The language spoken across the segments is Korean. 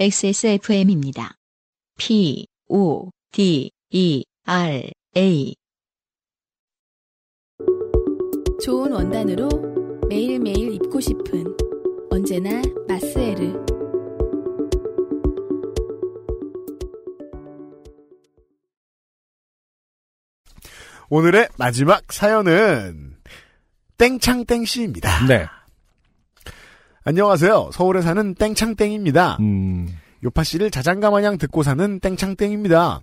XSFM입니다. P, O, D, E, R, A. 좋은 원단으로 매일매일 입고 싶은 언제나 마스에르. 오늘의 마지막 사연은 땡창땡 씨입니다. 네. 안녕하세요. 서울에 사는 땡창땡입니다. 음, 요파 씨를 자장가 마냥 듣고 사는 땡창땡입니다.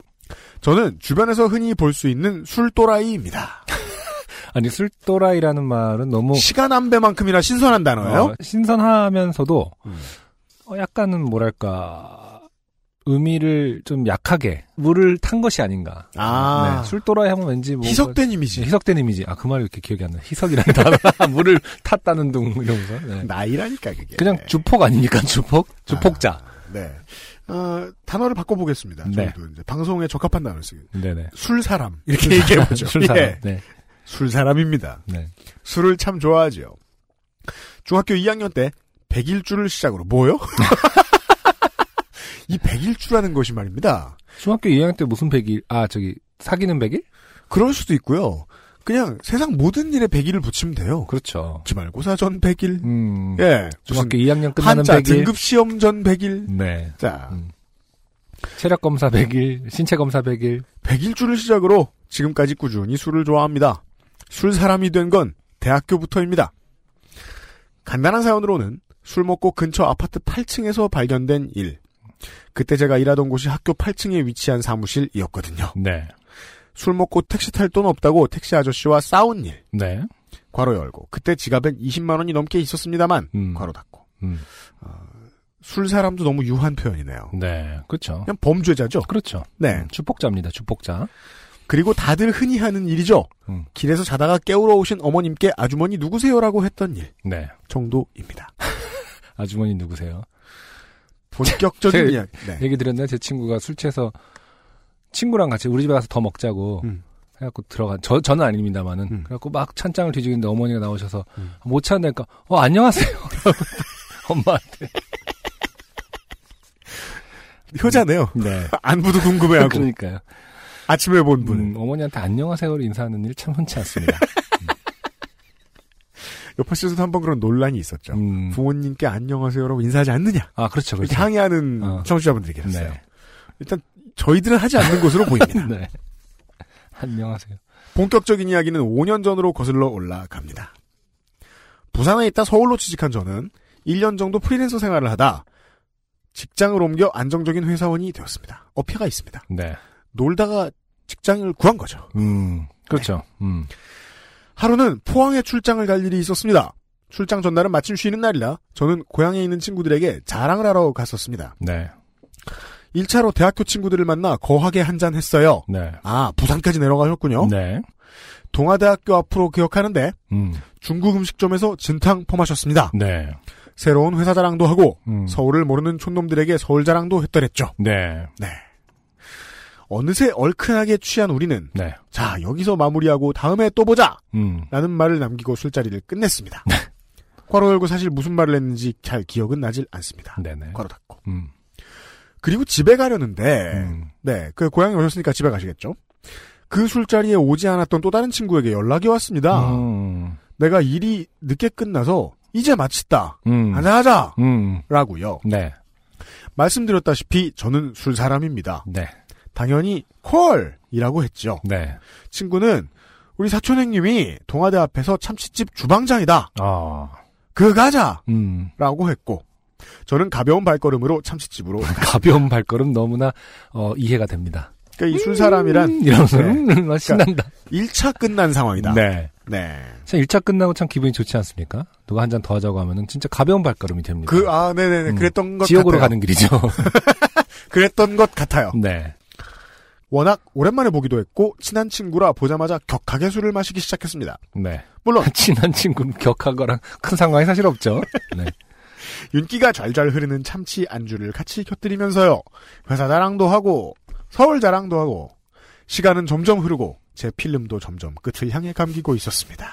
저는 주변에서 흔히 볼 수 있는 술또라이입니다. 아니 술도라이라는 말은 너무 시간 한 배만큼이나 신선한 단어예요. 어, 신선하면서도 음. 어, 약간은 뭐랄까 의미를 좀 약하게 물을 탄 것이 아닌가. 아. 네, 술도라이 하면 왠지 뭐 희석된 이미지. 희석된 이미지. 아 그 말이 이렇게 기억이 안 나. 희석이라는 단어. 물을 탔다는 둥 이러면서. 네. 나이라니까 그게. 그냥 주폭 아닙니까? 주폭? 주폭자. 네. 어, 단어를 바꿔보겠습니다. 네. 방송에 적합한 단어를 쓰기. 네네. 술 사람 이렇게 얘기해 보죠. 술 사람. 예. 네. 술 사람입니다. 네. 술을 참 좋아하지요. 중학교 2학년 때 백일주를 시작으로 뭐요? 이 백일주라는 것이 말입니다. 중학교 2학년 때 무슨 백일? 아 저기 사귀는 백일? 그럴 수도 있고요. 그냥 세상 모든 일에 백일을 붙이면 돼요. 그렇죠. 기말고사 전 백일. 음. 예. 중학교 무슨 2학년 끝나는 한자 백일. 등급 시험 전 백일. 네. 자, 음. 체력 검사 100일, 신체 검사 100일. 백일주를 시작으로 지금까지 꾸준히 술을 좋아합니다. 술 사람이 된 건 대학교부터입니다. 간단한 사연으로는 술 먹고 근처 아파트 8층에서 발견된 일. 그때 제가 일하던 곳이 학교 8층에 위치한 사무실이었거든요. 네. 술 먹고 택시 탈 돈 없다고 택시 아저씨와 싸운 일. 네. 괄호 열고 그때 지갑엔 20만 원이 넘게 있었습니다만 음. 괄호 닫고 음. 술 사람도 너무 유한 표현이네요. 네. 그렇죠. 그냥 범죄자죠. 그렇죠. 네. 음, 주폭자입니다. 주폭자. 그리고 다들 흔히 하는 일이죠. 음. 길에서 자다가 깨우러 오신 어머님께 아주머니 누구세요라고 했던 일 네. 정도입니다. 아주머니 누구세요? 본격적인 이야기. 네. 얘기 드렸나요? 제 친구가 술 취해서 친구랑 같이 우리 집에 가서 더 먹자고 음. 해갖고 들어간 저 저는 아닙니다만은 음. 그래갖고 막 찬장을 뒤지는데 어머니가 나오셔서 음. 못 찾으니까 어 안녕하세요 엄마한테 효자네요. 네 안부도 궁금해하고 그러니까요 아침에 본 분. 음, 어머니한테 안녕하세요를 인사하는 일 참 흔치 않습니다 옆에 씨에서도 한번 그런 논란이 있었죠. 음. 부모님께 안녕하세요라고 인사하지 않느냐. 아 그렇죠 그렇죠 항의하는 어. 청취자분들이 계셨어요. 네. 일단 저희들은 하지 않는 것으로 보입니다. 네 안녕하세요 본격적인 이야기는 5년 전으로 거슬러 올라갑니다. 부산에 있다 서울로 취직한 저는 1년 정도 프리랜서 생활을 하다 직장을 옮겨 안정적인 회사원이 되었습니다. 어폐가 있습니다. 네 놀다가 직장을 구한 거죠. 음, 그렇죠. 음, 하루는 포항에 출장을 갈 일이 있었습니다. 출장 전날은 마침 쉬는 날이라 저는 고향에 있는 친구들에게 자랑을 하러 갔었습니다. 네, 1차로 대학교 친구들을 만나 거하게 한잔 했어요. 네, 아, 부산까지 내려가셨군요. 네, 동아대학교 앞으로 기억하는데 음, 중국 음식점에서 진탕 퍼마셨습니다. 네, 새로운 회사 자랑도 하고 음, 서울을 모르는 촌놈들에게 서울 자랑도 했더랬죠. 네, 네. 어느새 얼큰하게 취한 우리는 네, 자 여기서 마무리하고 다음에 또 보자 음, 라는 말을 남기고 술자리를 끝냈습니다. 괄호 열고 사실 무슨 말을 했는지 잘 기억은 나질 않습니다. 네, 네, 괄호 닫고. 음, 그리고 집에 가려는데 음, 네, 그 고향에 오셨으니까 집에 가시겠죠. 그 술자리에 오지 않았던 또 다른 친구에게 연락이 왔습니다. 음, 내가 일이 늦게 끝나서 이제 마쳤다. 음, 하자하자. 음, 라고요. 네, 말씀드렸다시피 저는 술 사람입니다. 네, 당연히 콜이라고 했죠. 네, 친구는 우리 사촌 형님이 동아대 앞에서 참치집 주방장이다. 아, 그 가자. 음, 라고 했고 저는 가벼운 발걸음으로 참치집으로 가벼운 발걸음 너무나 어, 이해가 됩니다. 그러니까 이술 사람이란 음, 이러면서 네. 음, 막 신난다. 1차 끝난 상황이다. 네. 네. 참 1차 끝나고 참 기분이 좋지 않습니까? 누가 한 잔 더 하자고 하면은 진짜 가벼운 발걸음이 됩니다. 그, 아, 네네네. 음. 그랬던 것 지옥으로 같아요. 가는 길이죠. 그랬던 것 같아요. 네. 워낙 오랜만에 보기도 했고, 친한 친구라 보자마자 격하게 술을 마시기 시작했습니다. 네. 물론, 친한 친구는 격한 거랑 큰 상관이 사실 없죠. 네. 윤기가 잘잘 흐르는 참치 안주를 같이 곁들이면서요. 회사 자랑도 하고, 서울 자랑도 하고, 시간은 점점 흐르고, 제 필름도 점점 끝을 향해 감기고 있었습니다.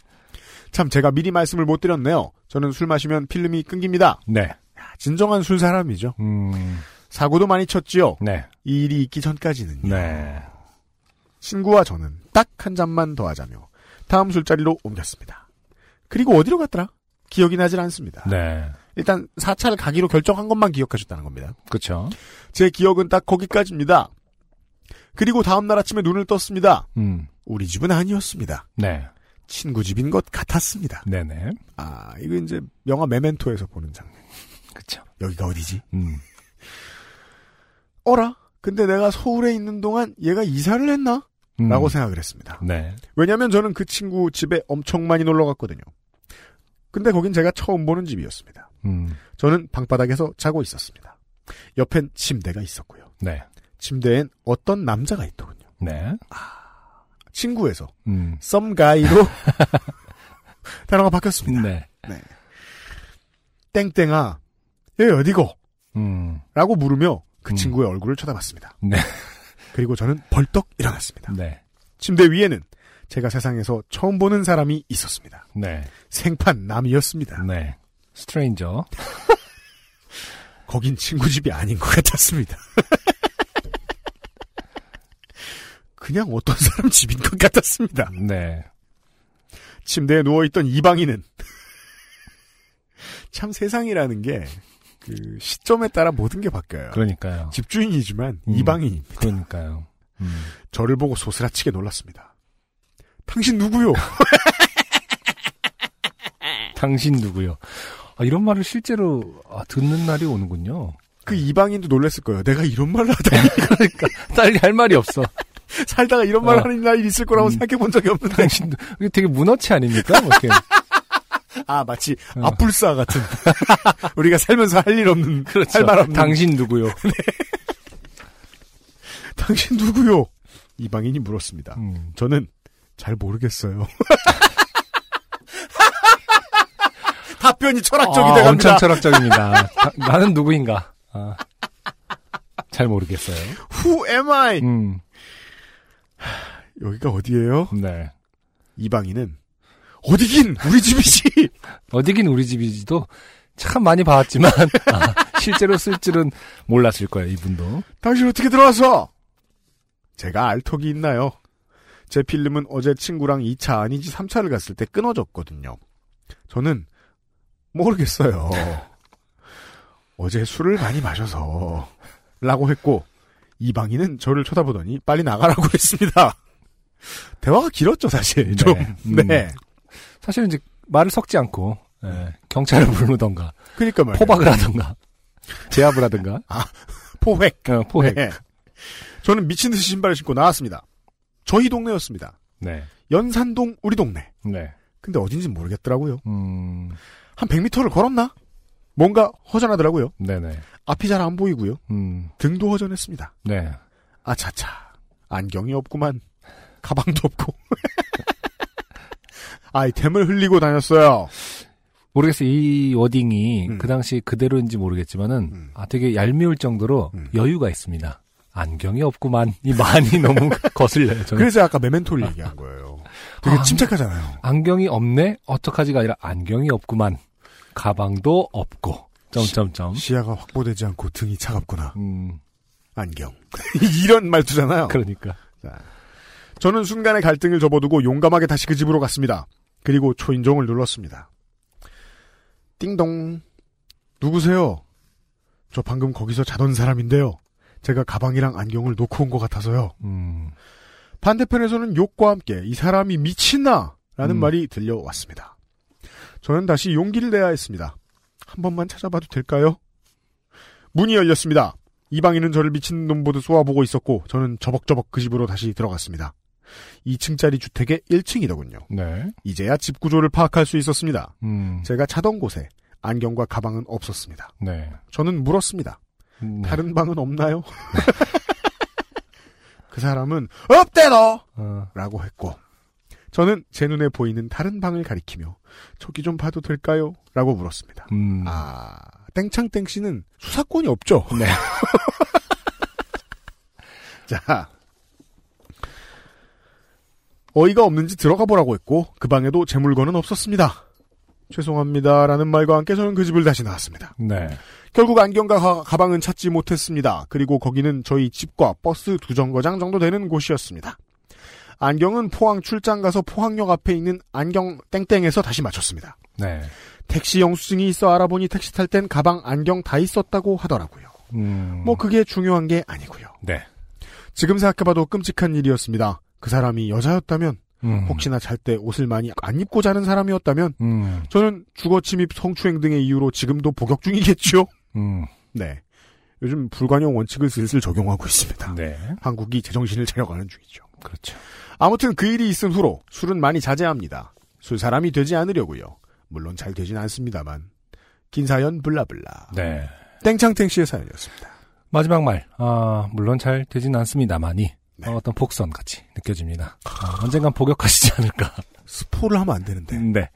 참 제가 미리 말씀을 못 드렸네요. 저는 술 마시면 필름이 끊깁니다. 네. 야, 진정한 술 사람이죠. 음, 사고도 많이 쳤지요. 네. 이 일이 있기 전까지는요. 네. 친구와 저는 딱 한 잔만 더 하자며 다음 술자리로 옮겼습니다. 그리고 어디로 갔더라? 기억이 나질 않습니다. 네. 일단 사찰 가기로 결정한 것만 기억하셨다는 겁니다. 그쵸. 제 기억은 딱 거기까지입니다. 그리고 다음 날 아침에 눈을 떴습니다. 음, 우리 집은 아니었습니다. 네. 친구 집인 것 같았습니다. 네네. 아, 이거 이제 영화 메멘토에서 보는 장면. 그쵸. 여기가 어디지? 음, 어라? 근데 내가 서울에 있는 동안 얘가 이사를 했나? 음. 라고 생각을 했습니다. 네. 왜냐면 저는 그 친구 집에 엄청 많이 놀러 갔거든요. 근데 거긴 제가 처음 보는 집이었습니다. 음, 저는 방바닥에서 자고 있었습니다. 옆엔 침대가 있었고요. 네. 침대엔 어떤 남자가 있더군요. 네. 친구에서 음, 썸가이로 단어가 바뀌었습니다. 네. 땡땡아, 얘 어디고? 음, 라고 물으며 그 음. 친구의 얼굴을 쳐다봤습니다. 네. 그리고 저는 벌떡 일어났습니다. 네. 침대 위에는 제가 세상에서 처음 보는 사람이 있었습니다. 네. 생판 남이었습니다. 네. 스트레인저. 거긴 친구 집이 아닌 것 같았습니다. 그냥 어떤 사람 집인 것 같았습니다. 네. 침대에 누워있던 이방인은 참 세상이라는 게 그 시점에 따라 모든 게 바뀌어요. 그러니까요. 집주인이지만 음. 이방인입니다. 그러니까요. 음. 저를 보고 소스라치게 놀랐습니다. 당신 누구요? 당신 누구요? 아, 이런 말을 실제로 아, 듣는 날이 오는군요. 그 이방인도 놀랐을 거예요. 내가 이런 말을 하다니 그러니까 딸이 할 말이 없어. 살다가 이런 말을 어. 하는 날이 있을 거라고 음. 생각해 본 적이 없는데. 당신 이게 되게 문어치 아닙니까? 뭐 이렇게. 아 마치 어. 아뿔싸 같은 우리가 살면서 할 일 없는 그렇죠. 할말 없는 당신 누구요? 당신 누구요? 이방인이 물었습니다. 음. 저는 잘 모르겠어요. 답변이 철학적이 아, 돼갑니다. 엄청 철학적입니다. 다- 나는 누구인가? 아, 잘 모르겠어요. Who am I? 음, 여기가 어디예요? 네. 이방인은 어디긴 우리 집이지. 어디긴 우리 집이지도 참 많이 봐왔지만 아, 실제로 쓸 줄은 몰랐을 거예요. 이분도. 당신 어떻게 들어왔어? 제가 알턱이 있나요? 제 필름은 어제 친구랑 2차 아니지 3차를 갔을 때 끊어졌거든요. 저는 모르겠어요. 어제 술을 많이 마셔서 라고 했고 이방인은 저를 쳐다보더니 빨리 나가라고 했습니다. 대화가 길었죠 사실 좀. 네. 네. 음. 사실은 이제 말을 섞지 않고 예, 경찰을 부르던가 그러니까 말이에요. 포박을 하던가 제압을 하던가 포획. 어, 포획. 네. 저는 미친 듯이 신발을 신고 나왔습니다. 저희 동네였습니다. 네. 연산동 우리 동네. 네. 근데 어딘지 모르겠더라고요. 음, 한 100m를 걸었나? 뭔가 허전하더라고요. 네네. 앞이 잘 안 보이고요. 음, 등도 허전했습니다. 네. 아차차. 안경이 없구만. 가방도 없고. 아이템을 흘리고 다녔어요. 모르겠어요. 이 워딩이 음. 그 당시 그대로인지 모르겠지만은 음. 아 되게 얄미울 정도로 음. 여유가 있습니다. 안경이 없구만. 이 많이 너무 거슬려요. 저는. 그래서 아까 메멘토를 얘기한 거예요. 되게 아, 침착하잖아요. 안경이 없네? 어떡하지가 아니라 안경이 없구만. 가방도 없고. 점점점. 시 야가 확보되지 않고 등이 차갑구나. 음, 안경. 이런 말투잖아요. 그러니까. 저는 순간의 갈등을 접어두고 용감하게 다시 그 집으로 갔습니다. 그리고 초인종을 눌렀습니다. 띵동. 누구세요? 저 방금 거기서 자던 사람인데요. 제가 가방이랑 안경을 놓고 온 것 같아서요. 음, 반대편에서는 욕과 함께 이 사람이 미친나? 라는 음. 말이 들려왔습니다. 저는 다시 용기를 내야 했습니다. 한 번만 찾아봐도 될까요? 문이 열렸습니다. 이방인은 저를 미친 놈 보듯 쏘아보고 있었고 저는 저벅저벅 그 집으로 다시 들어갔습니다. 2층짜리 주택의 1층이더군요. 네. 이제야 집 구조를 파악할 수 있었습니다. 음, 제가 자던 곳에 안경과 가방은 없었습니다. 네. 저는 물었습니다. 음, 다른 방은 없나요? 그 사람은 없대너! 어, 라고 했고 저는 제 눈에 보이는 다른 방을 가리키며 저기 좀 봐도 될까요? 라고 물었습니다. 음, 아 땡창땡 씨는 수사권이 없죠. 네. 자 어이가 없는지 들어가 보라고 했고 그 방에도 제 물건은 없었습니다. 죄송합니다라는 말과 함께 저는 그 집을 다시 나왔습니다. 네. 결국 안경과 가, 가방은 찾지 못했습니다. 그리고 거기는 저희 집과 버스 두 정거장 정도 되는 곳이었습니다. 안경은 포항 출장 가서 포항역 앞에 있는 안경 땡땡에서 다시 맞췄습니다. 네. 택시 영수증이 있어 알아보니 택시 탈 땐 가방 안경 다 있었다고 하더라고요. 음. 뭐 그게 중요한 게 아니고요. 네. 지금 생각해봐도 끔찍한 일이었습니다. 그 사람이 여자였다면 음. 혹시나 잘 때 옷을 많이 안 입고 자는 사람이었다면 음. 저는 주거 침입 성추행 등의 이유로 지금도 복역 중이겠죠. 음. 네. 요즘 불관용 원칙을 슬슬 적용하고 있습니다. 네. 한국이 제정신을 차려가는 중이죠. 그렇죠. 아무튼 그 일이 있은 후로 술은 많이 자제합니다. 술 사람이 되지 않으려고요. 물론 잘 되진 않습니다만. 긴 사연 블라블라. 네. 땡창땡 씨의 사연이었습니다. 마지막 말. 아, 물론 잘 되진 않습니다만이 네. 어, 어떤 복선 같이 느껴집니다. 아, 언젠간 복역하시지 않을까. 스포를 하면 안 되는데. 네.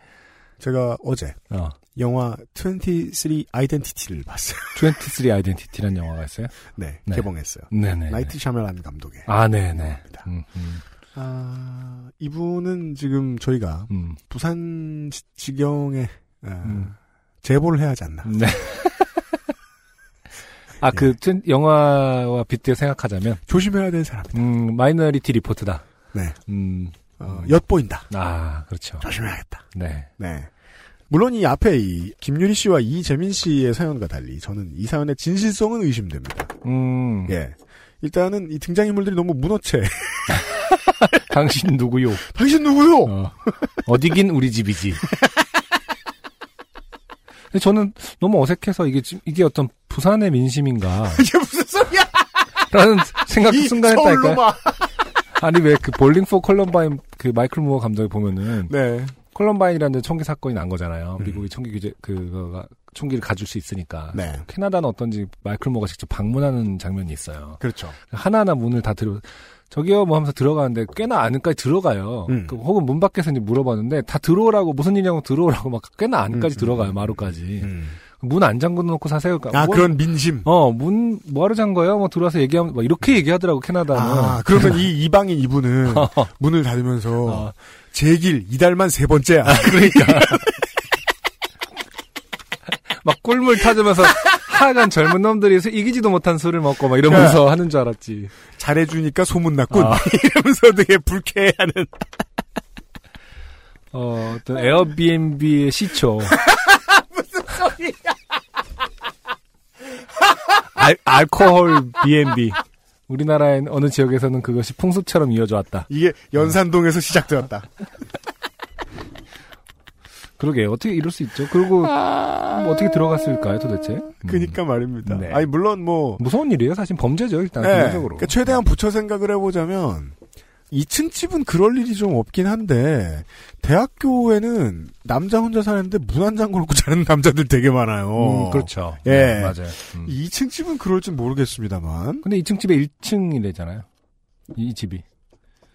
제가 어제 어. 영화 23 아이덴티티를 봤어요. 23 아이덴티티라는 영화가 있어요? 네, 네. 개봉했어요. 네네. 나이트 샤멜란 감독의. 아, 네네. 영화입니다. 음, 음, 아, 이분은 지금 저희가 음. 부산 지- 지경에 아, 음. 제보를 해야 하지 않나. 네. 아, 그, 튼- 영화와 빗대어 생각하자면, 조심해야 될 사람이다. 음, 마이너리티 리포트다. 네, 음, 어, 엿보인다. 아, 그렇죠. 조심해야겠다. 네. 네. 물론 이 앞에 이 김유리 씨와 이재민 씨의 사연과 달리 저는 이 사연의 진실성은 의심됩니다. 음, 예. 일단은 이 등장인물들이 너무 문어체. 당신 누구요? 당신 누구요? 어, 어디긴 우리 집이지. 저는 너무 어색해서 이게, 지- 이게 어떤 부산의 민심인가. 이게 무슨 소리야? 라는 생각도 이 순간 했다니까요. 서울 놈아. 아니, 왜 그 볼링 포 컬럼바인 그 마이클 무어 감독이 보면은 네. 컬럼바인이라는 데 총기 사건이 난 거잖아요. 음. 미국이 총기 규제, 그거가 총기를 가질 수 있으니까. 네. 캐나다는 어떤지 마이클 무어가 직접 방문하는 장면이 있어요. 그렇죠. 하나하나 문을 다 들어, 저기요 뭐 하면서 들어가는데 꽤나 안까지 들어가요. 음. 그 혹은 문 밖에서 이제 물어봤는데 다 들어오라고 무슨 일이냐고 들어오라고 막 꽤나 안까지 음, 들어가요. 음, 마루까지. 음. 문 안 잠궈 놓고 사세요. 그러니까 아, 뭐- 그런 민심. 어, 문, 뭐하러 잠궈요? 뭐 들어와서 얘기하면, 뭐 이렇게 얘기하더라고, 캐나다는. 아, 그러면 이 이방인 이분은 문을 닫으면서 어, 제길 이달만 세 번째야. 그러니까. 막 꿀물 타주면서 하여간 젊은 놈들이 이기지도 못한 술을 먹고 막 이러면서 하는 줄 알았지. 잘해주니까 소문났군. 아. 이러면서 되게 불쾌해하는. 어, 어떤 에어비앤비의 시초. 소리야. 알, 알코올 B&B. 우리나라의 어느 지역에서는 그것이 풍습처럼 이어져 왔다. 이게 연산동에서 시작되었다. 그러게, 어떻게 이럴 수 있죠? 그리고, 뭐 어떻게 들어갔을까요, 도대체? 음. 그니까 말입니다. 네. 아니, 물론 뭐. 무서운 일이에요. 사실 범죄죠, 일단, 네, 기본적으로. 그러니까 최대한 붙여 생각을 해보자면, 2층 집은 그럴 일이 좀 없긴 한데, 대학교에는 남자 혼자 사는데 문한 잠궈 놓고 자는 남자들 되게 많아요. 음, 그렇죠. 예. 네, 맞아요. 음. 2층 집은 그럴지 모르겠습니다만. 근데 2층 집에 1층이래잖아요. 이 집이.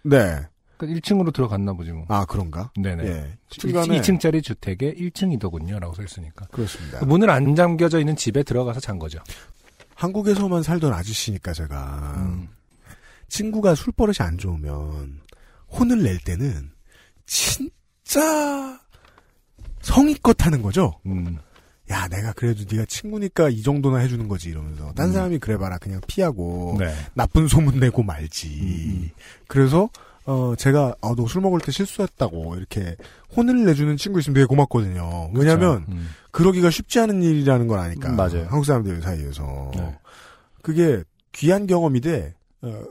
네. 그러니까 1층으로 들어갔나 보지 뭐. 아, 그런가? 네네. 예. 중간에. 2층짜리 주택에 1층이더군요. 라고 써 있으니까. 그렇습니다. 문을 안 잠겨져 있는 집에 들어가서 잔 거죠. 한국에서만 살던 아저씨니까 제가 음. 친구가 술버릇이 안 좋으면 혼을 낼 때는 진짜 성의껏 하는 거죠. 음. 야, 내가 그래도 네가 친구니까 이 정도나 해주는 거지 이러면서 딴 음. 사람이 그래봐라 그냥 피하고 네. 나쁜 소문 내고 말지. 음. 그래서 어 제가 아, 너 술 먹을 때 실수했다고 이렇게 혼을 내주는 친구 있으면 되게 고맙거든요. 왜냐하면. 음. 그러기가 쉽지 않은 일이라는 걸 아니까. 음, 맞아요. 한국 사람들 사이에서. 네. 그게 귀한 경험이돼, 어,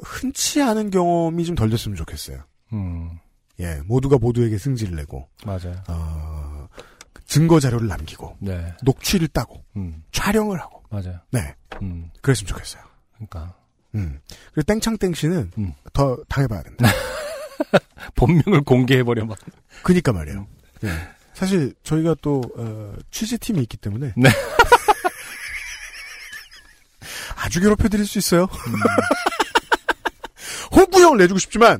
흔치 않은 경험이 좀 덜 됐으면 좋겠어요. 음. 예, 모두가 모두에게 승질을 내고, 맞아요. 어, 증거 자료를 남기고, 네. 녹취를 따고, 음. 촬영을 하고, 맞아요. 네, 음. 그랬으면 좋겠어요. 그러니까 음. 그리고 땡창땡 씨는 음. 더 당해봐야 된다. 본명을 공개해 버려 막. 그니까 말이에요. 예. 사실 저희가 또 어, 취재팀이 있기 때문에 네. 아주 괴롭혀드릴 수 있어요. 음. 홍구형을 내주고 싶지만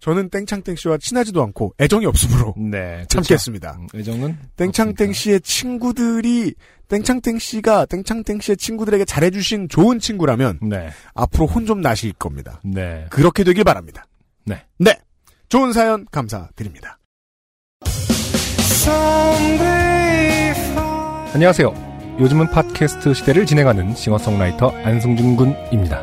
저는 땡창땡 씨와 친하지도 않고 애정이 없으므로 네. 참겠습니다. 그렇죠. 음, 애정은 땡창땡. 씨의 친구들이 땡창땡 씨가 땡창땡 씨의 친구들에게 잘해주신 좋은 친구라면 네. 앞으로 혼 좀 나실 겁니다. 네. 그렇게 되길 바랍니다. 네. 네. 좋은 사연 감사드립니다. 안녕하세요. 요즘은 팟캐스트 시대를 진행하는 싱어송라이터 안승준 군입니다.